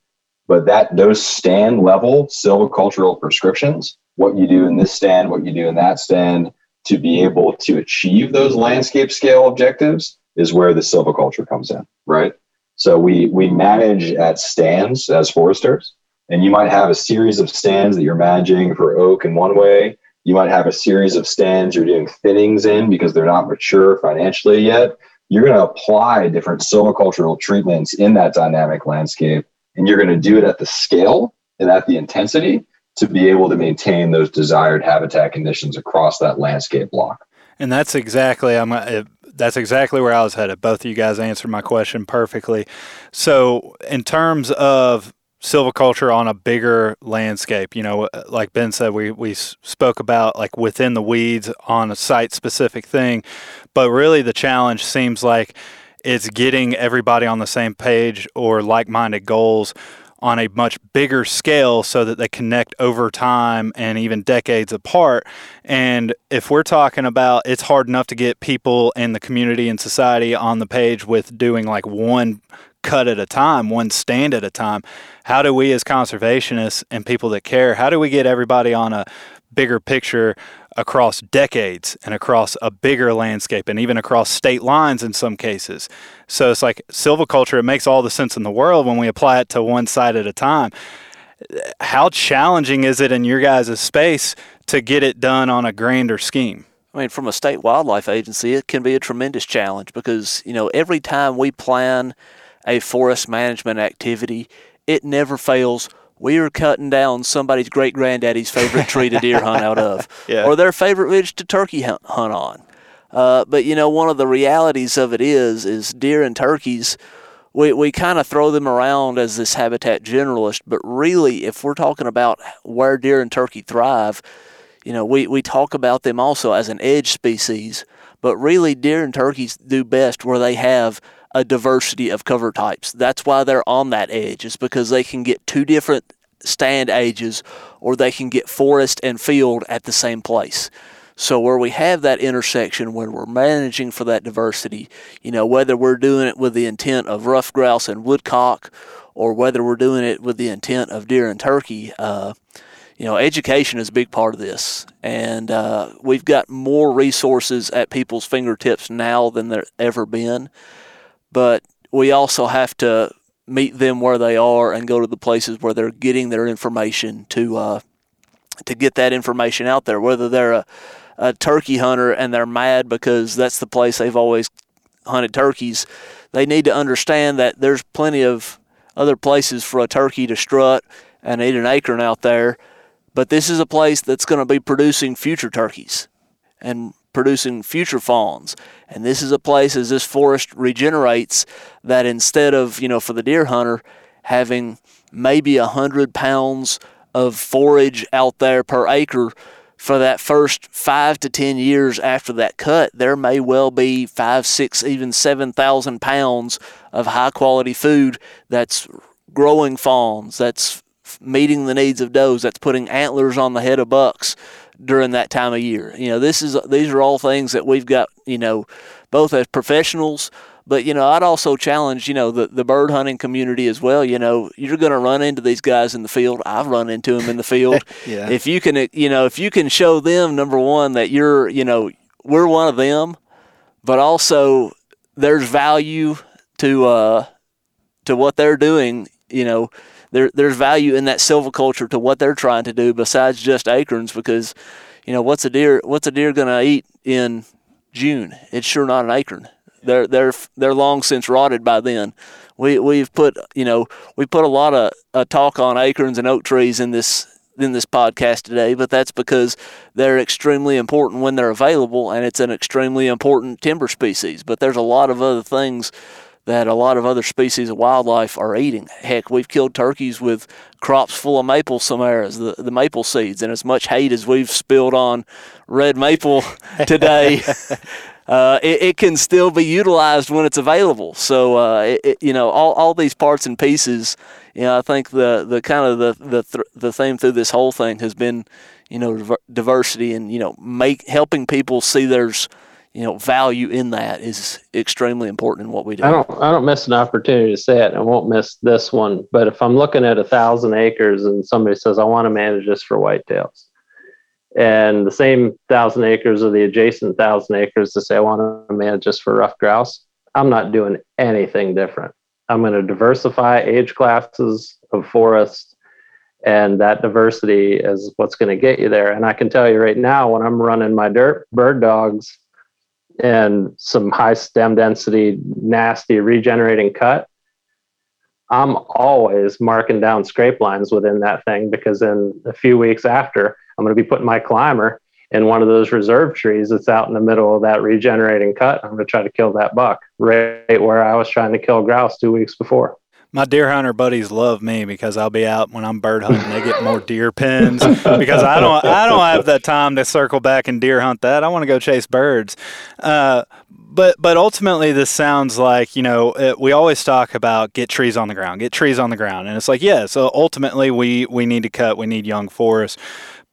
But that those stand level silvicultural prescriptions, what you do in this stand, what you do in that stand, to be able to achieve those landscape scale objectives is where the silviculture comes in, right? So we we manage at stands as foresters, and you might have a series of stands that you're managing for oak in one way. You might have a series of stands you're doing thinnings in because they're not mature financially yet. You're going to apply different silvicultural treatments in that dynamic landscape, and you're going to do it at the scale and at the intensity to be able to maintain those desired habitat conditions across that landscape block. And that's exactly I'm uh, that's exactly where I was headed. Both of you guys answered my question perfectly. So, in terms of silviculture on a bigger landscape, you know, uh, like Ben said, we, we spoke about like within the weeds on a site specific thing, but really the challenge seems like it's getting everybody on the same page or like minded goals on a much bigger scale so that they connect over time and even decades apart. And if we're talking about it's hard enough to get people in the community and society on the page with doing like one cut at a time, one stand at a time, how do we as conservationists and people that care, how do we get everybody on a bigger picture across decades and across a bigger landscape and even across state lines in some cases. So it's like silviculture, it makes all the sense in the world when we apply it to one side at a time. How challenging is it in your guys' space to get it done on a grander scheme? I mean, from a state wildlife agency, it can be a tremendous challenge because, you know, every time we plan a forest management activity, it never fails we are cutting down somebody's great granddaddy's favorite tree to deer hunt out of, yeah. or their favorite ridge to turkey hunt, hunt on. Uh, but you know, one of the realities of it is, is deer and turkeys we, we kind of throw them around as this habitat generalist, but really, if we're talking about where deer and turkey thrive, you know, we, we talk about them also as an edge species, but really, deer and turkeys do best where they have a diversity of cover types. That's why they're on that edge, is because they can get two different stand ages or they can get forest and field at the same place. So where we have that intersection when we're managing for that diversity, you know, whether we're doing it with the intent of ruffed grouse and woodcock, or whether we're doing it with the intent of deer and turkey, uh, you know, education is a big part of this, and uh, we've got more resources at people's fingertips now than there ever been. But we also have to meet them where they are and go to the places where they're getting their information to uh, to get that information out there. Whether they're a a turkey hunter and they're mad because that's the place they've always hunted turkeys, they need to understand that there's plenty of other places for a turkey to strut and eat an acorn out there. But this is a place that's going to be producing future turkeys and producing future fawns. And this is a place as this forest regenerates that instead of, you know, for the deer hunter having maybe a hundred pounds of forage out there per acre for that first five to ten years after that cut, there may well be five, six, even seven thousand pounds of high quality food that's growing fawns, that's meeting the needs of does, that's putting antlers on the head of bucks during that time of year. You know, this is these are all things that we've got, you know, both as professionals but you know, I'd also challenge you know the the bird hunting community as well. You know, you're going to run into these guys in the field. I've run into them in the field. yeah. If you can, you know, if you can show them number one that you're, you know, we're one of them, but also there's value to uh to what they're doing. You know, there there's value in that silviculture to what they're trying to do besides just acorns because you know what's a deer what's a deer going to eat in June? It's sure not an acorn. They're they're they're long since rotted by then. We we've put you know we put a lot of uh, talk on acorns and oak trees in this in this podcast today, but that's because they're extremely important when they're available, and it's an extremely important timber species. But there's a lot of other things that a lot of other species of wildlife are eating. Heck, we've killed turkeys with crops full of maple samaras, the, the maple seeds, and as much hate as we've spilled on red maple today, uh, it, it, can still be utilized when it's available. So, uh, it, it, you know, all, all these parts and pieces, you know, I think the, the kind of the, the, the theme through this whole thing has been, you know, diversity and, you know, make helping people see there's, you know, value in that is extremely important in what we do. I don't, I don't miss an opportunity to say it. I won't miss this one. But if I'm looking at a thousand acres and somebody says, I want to manage this for whitetails, and the same thousand acres or the adjacent thousand acres to say I want to manage just for ruffed grouse, I'm not doing anything different. I'm going to diversify age classes of forest, and that diversity is what's going to get you there. And I can tell you right now, when I'm running my dirt bird dogs and some high stem density, nasty regenerating cut, I'm always marking down scrape lines within that thing because in a few weeks after, I'm going to be putting my climber in one of those reserve trees that's out in the middle of that regenerating cut. I'm going to try to kill that buck right where I was trying to kill grouse two weeks before. My deer hunter buddies love me because I'll be out when I'm bird hunting. They get more deer pins because I don't. I don't have the time to circle back and deer hunt that. I want to go chase birds. Uh, but but ultimately this sounds like you know it, we always talk about get trees on the ground get trees on the ground and it's like yeah so ultimately we we need to cut we need young forests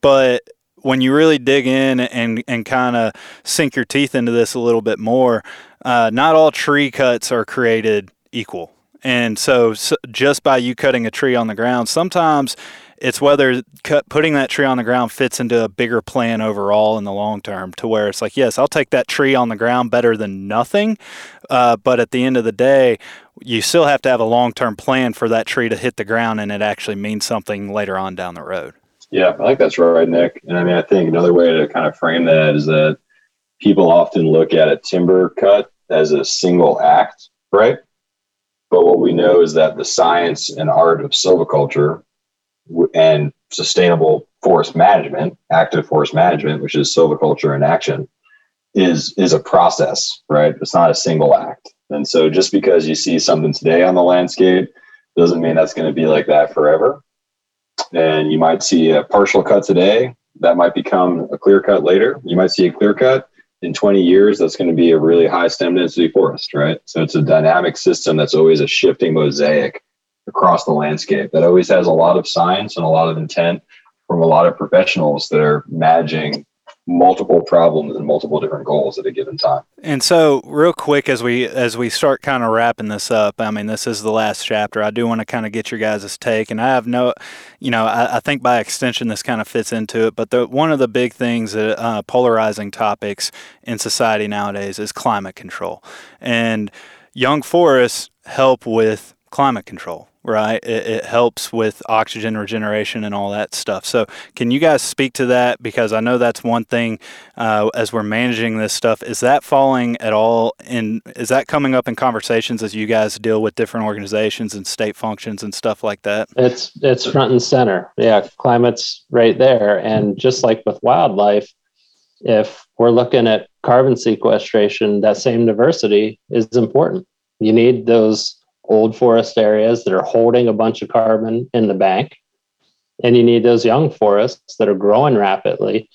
but when you really dig in and and kind of sink your teeth into this a little bit more uh, not all tree cuts are created equal and so, so just by you cutting a tree on the ground sometimes it's whether cut, putting that tree on the ground fits into a bigger plan overall in the long term to where it's like, yes, I'll take that tree on the ground better than nothing. Uh, but at the end of the day, you still have to have a long term plan for that tree to hit the ground and it actually means something later on down the road. Yeah, I think that's right, Nick. And I mean, I think another way to kind of frame that is that people often look at a timber cut as a single act, right? But what we know is that the science and art of silviculture and sustainable forest management, active forest management, which is silviculture in action, is is a process, right? It's not a single act. And so just because you see something today on the landscape doesn't mean that's going to be like that forever. And you might see a partial cut today that might become a clear cut later. You might see a clear cut in 20 years. That's going to be a really high stem density forest, right? So it's a dynamic system that's always a shifting mosaic across the landscape that always has a lot of science and a lot of intent from a lot of professionals that are managing multiple problems and multiple different goals at a given time. And so, real quick, as we as we start kind of wrapping this up, I mean, this is the last chapter. I do want to kind of get your guys' take, and I have no, you know, I, I think by extension this kind of fits into it. But the one of the big things, that, uh, polarizing topics in society nowadays is climate control, and young forests help with climate control right? It, it, helps with oxygen regeneration and all that stuff. So, can you guys speak to that? Because I know that's one thing uh, as we're managing this stuff. Is that falling at all in? Is that coming up in conversations as you guys deal with different organizations and state functions and stuff like that? It's it's front and center. Yeah, climate's right there, and just like with wildlife, if we're looking at carbon sequestration, that same diversity is important. You need those old forest areas that are holding a bunch of carbon in the bank. And you need those young forests that are growing rapidly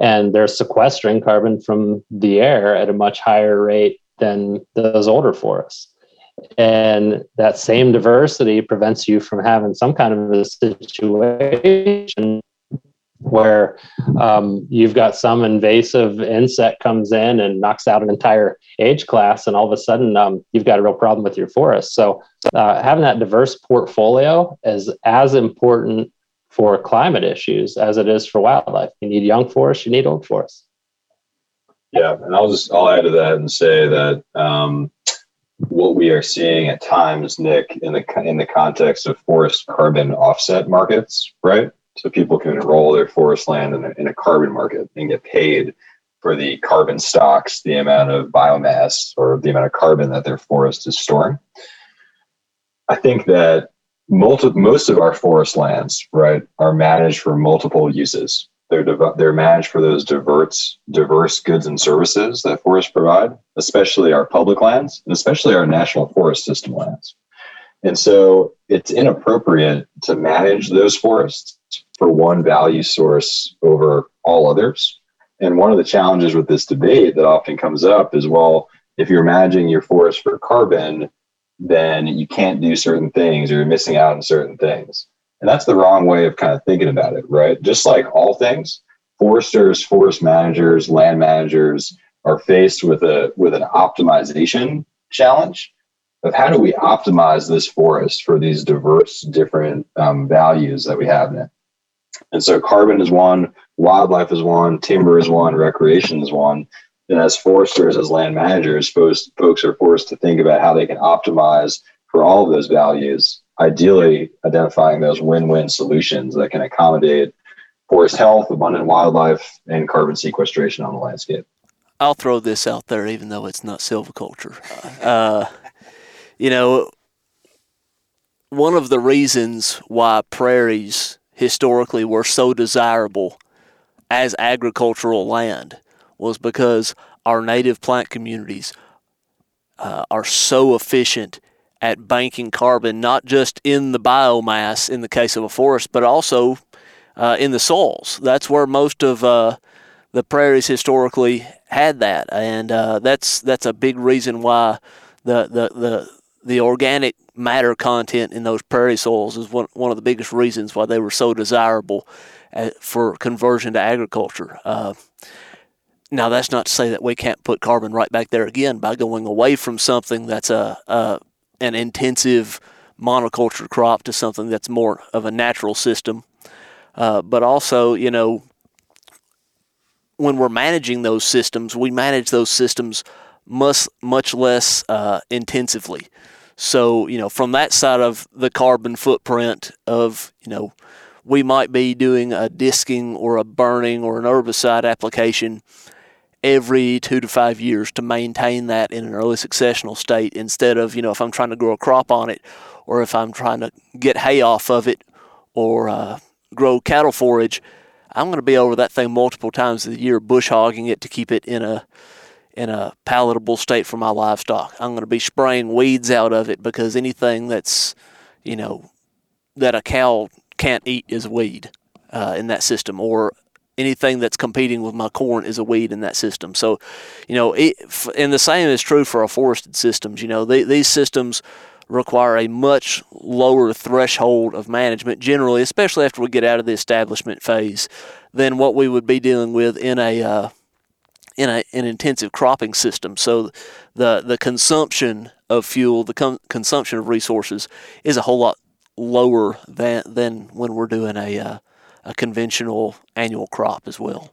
and they're sequestering carbon from the air at a much higher rate than those older forests. And that same diversity prevents you from having some kind of a situation where um, you've got some invasive insect comes in and knocks out an entire age class, and all of a sudden um, you've got a real problem with your forest. So uh, having that diverse portfolio is as important for climate issues as it is for wildlife. You need young forests, you need old forests. Yeah, and I'll just I'll add to that and say that um, what we are seeing at times, Nick, in the in the context of forest carbon offset markets, right? So people can enroll their forest land in a, in a carbon market and get paid for the carbon stocks, the amount of biomass or the amount of carbon that their forest is storing. I think that multi- most of our forest lands, right, are managed for multiple uses. They're, div- they're managed for those diverse, diverse goods and services that forests provide, especially our public lands and especially our national forest system lands. And so it's inappropriate to manage those forests for one value source over all others. And one of the challenges with this debate that often comes up is well, if you're managing your forest for carbon, then you can't do certain things or you're missing out on certain things. And that's the wrong way of kind of thinking about it, right? Just like all things, foresters, forest managers, land managers are faced with a with an optimization challenge of how do we optimize this forest for these diverse different um, values that we have in it. And so carbon is one, wildlife is one, timber is one, recreation is one. And as foresters, as land managers, folks, folks are forced to think about how they can optimize for all of those values, ideally identifying those win-win solutions that can accommodate forest health, abundant wildlife, and carbon sequestration on the landscape. I'll throw this out there, even though it's not silviculture. Uh, you know, one of the reasons why prairies historically were so desirable as agricultural land was because our native plant communities uh, are so efficient at banking carbon, not just in the biomass in the case of a forest, but also uh, in the soils. That's where most of uh, the prairies historically had that, and uh, that's that's a big reason why the the the the organic matter content in those prairie soils is one, one of the biggest reasons why they were so desirable uh, for conversion to agriculture. Uh, now, that's not to say that we can't put carbon right back there again by going away from something that's a, a an intensive monoculture crop to something that's more of a natural system. Uh, but also, you know, when we're managing those systems, we manage those systems much much less uh, intensively. So you know, from that side of the carbon footprint of you know, we might be doing a disking or a burning or an herbicide application every two to five years to maintain that in an early successional state instead of you know if I'm trying to grow a crop on it or if I'm trying to get hay off of it or uh, grow cattle forage. I'm going to be over that thing multiple times a year, bush hogging it to keep it in a in a palatable state for my livestock. I'm going to be spraying weeds out of it because anything that's, you know, that a cow can't eat is a weed uh, in that system, or anything that's competing with my corn is a weed in that system. So, you know, it, and the same is true for our forested systems. You know, they, these systems require a much lower threshold of management generally, especially after we get out of the establishment phase, than what we would be dealing with in a uh, in a, an intensive cropping system. So the the consumption of fuel, the com- consumption of resources, is a whole lot lower than than when we're doing a uh, a conventional annual crop as well.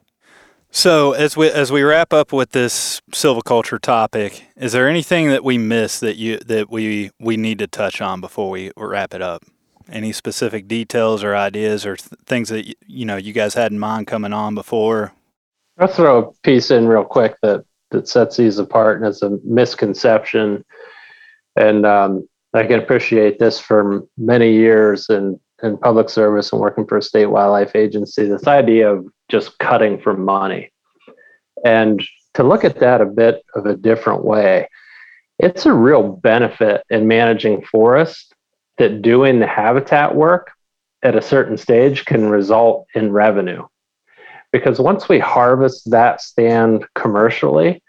So as we as we wrap up with this silviculture topic, is there anything that we missed that you that we we need to touch on before we wrap it up? Any specific details or ideas or th- things that you know you guys had in mind coming on before? I'll throw a piece in real quick that that sets these apart, and it's a misconception. And um, I can appreciate this for many years in, in public service and working for a state wildlife agency. This idea of just cutting for money, and to look at that a bit of a different way, it's a real benefit in managing forests that doing the habitat work at a certain stage can result in revenue because once we harvest that stand commercially,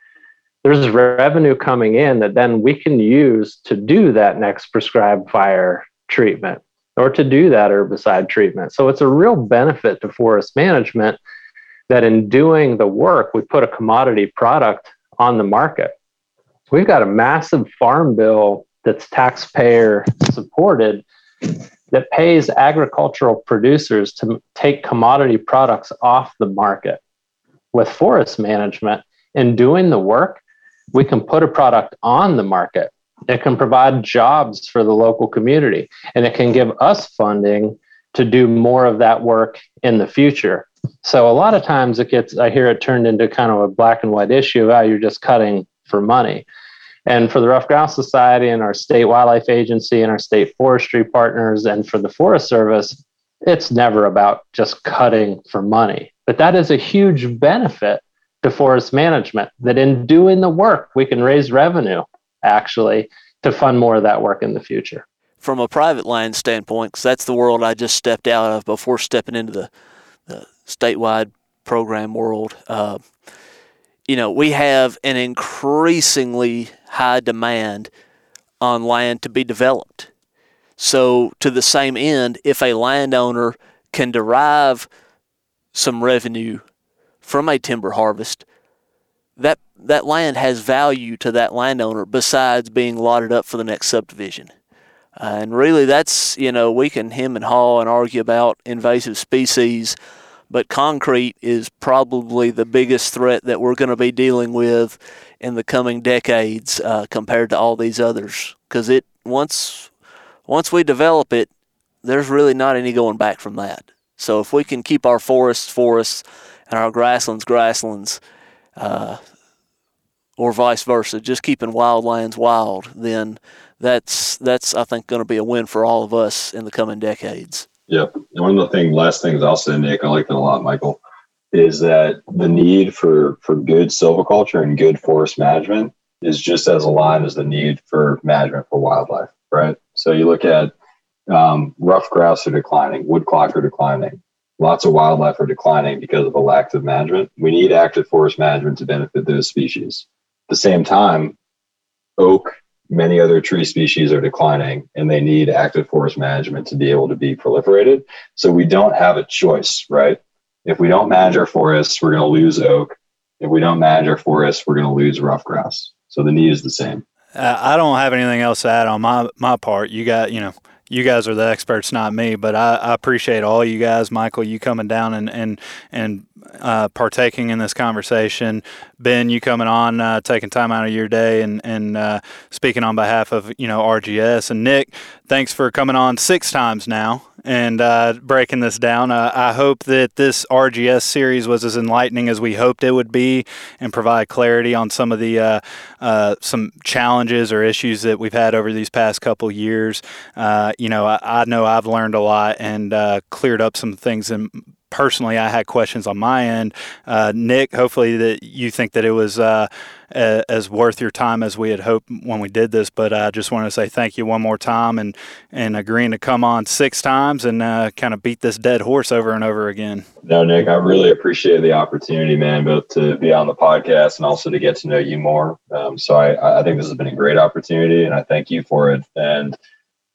there's revenue coming in that then we can use to do that next prescribed fire treatment or to do that herbicide treatment. So it's a real benefit to forest management that in doing the work, we put a commodity product on the market. We've got a massive farm bill that's taxpayer supported that pays agricultural producers to take commodity products off the market. With forest management, in doing the work, we can put a product on the market. It can provide jobs for the local community, and it can give us funding to do more of that work in the future. So a lot of times it gets, I hear it turned into kind of a black and white issue. Oh, you're just cutting for money. And for the Ruffed Grouse Society and our state wildlife agency and our state forestry partners and for the Forest Service, it's never about just cutting for money. But that is a huge benefit to forest management that in doing the work, we can raise revenue actually to fund more of that work in the future. From a private land standpoint, because that's the world I just stepped out of before stepping into the, the statewide program world. Uh, you know, we have an increasingly high demand on land to be developed. So, to the same end, if a landowner can derive some revenue from a timber harvest, that that land has value to that landowner besides being lotted up for the next subdivision. Uh, and really, that's you know we can hem and haw and argue about invasive species, but concrete is probably the biggest threat that we're going to be dealing with in the coming decades uh, compared to all these others. Because it once once we develop it, there's really not any going back from that. So if we can keep our forests forests and our grasslands grasslands, uh, or vice versa, just keeping wildlands wild, then that's that's I think going to be a win for all of us in the coming decades. Yep. One of the thing, last things I'll say, Nick, I like that a lot, Michael is that the need for for good silviculture and good forest management is just as aligned as the need for management for wildlife, right? So you look at um, ruffed grouse are declining, woodcock are declining, lots of wildlife are declining because of a lack of management. We need active forest management to benefit those species. At the same time, oak, many other tree species are declining and they need active forest management to be able to be proliferated. So we don't have a choice, right? If we don't manage our forests, we're going to lose oak. If we don't manage our forests, we're going to lose ruffed grouse. So the need is the same. Uh, I don't have anything else to add on my my part. You got you know you guys are the experts, not me. But I, I, appreciate all you guys, Michael, you coming down and and and uh, partaking in this conversation. Ben, you coming on, uh, taking time out of your day and and uh, speaking on behalf of you know RGS and Nick. Thanks for coming on six times now and uh, breaking this down. Uh, I hope that this RGS series was as enlightening as we hoped it would be, and provide clarity on some of the uh, some challenges or issues that we've had over these past couple years. Uh, you know, I, I, know I've learned a lot and uh, cleared up some things in personally, I had questions on my end. Uh, Nick, hopefully that you think that it was uh, as worth your time as we had hoped when we did this. But I just want to say thank you one more time and and agreeing to come on six times and uh, kind of beat this dead horse over and over again. No, Nick, I really appreciate the opportunity, man, both to be on the podcast and also to get to know you more. Um, so I, I think this has been a great opportunity, and I thank you for it. And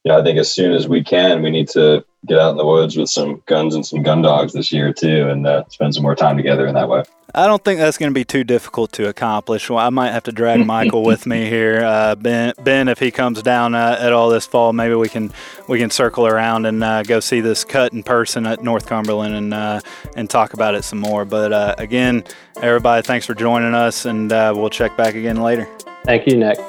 yeah, I think as soon as we can, we need to get out in the woods with some guns and some gun dogs this year too, and uh, spend some more time together in that way. I don't think that's going to be too difficult to accomplish. Well, I might have to drag Michael with me here. Uh, ben, Ben, if he comes down uh, at all this fall, maybe we can we can circle around and uh, go see this cut in person at North Cumberland and uh, and talk about it some more. But uh, again, everybody, thanks for joining us, and uh, we'll check back again later. Thank you, Nick.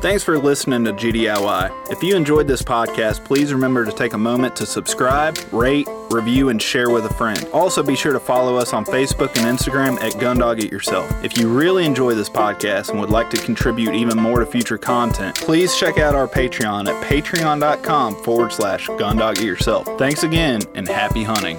Thanks for listening to GDIY. If you enjoyed this podcast, please remember to take a moment to subscribe, rate, review, and share with a friend. Also, be sure to follow us on Facebook and Instagram at Gundog It Yourself. If you really enjoy this podcast and would like to contribute even more to future content, please check out our Patreon at patreon.com forward slash Gundog It Yourself. Thanks again and happy hunting.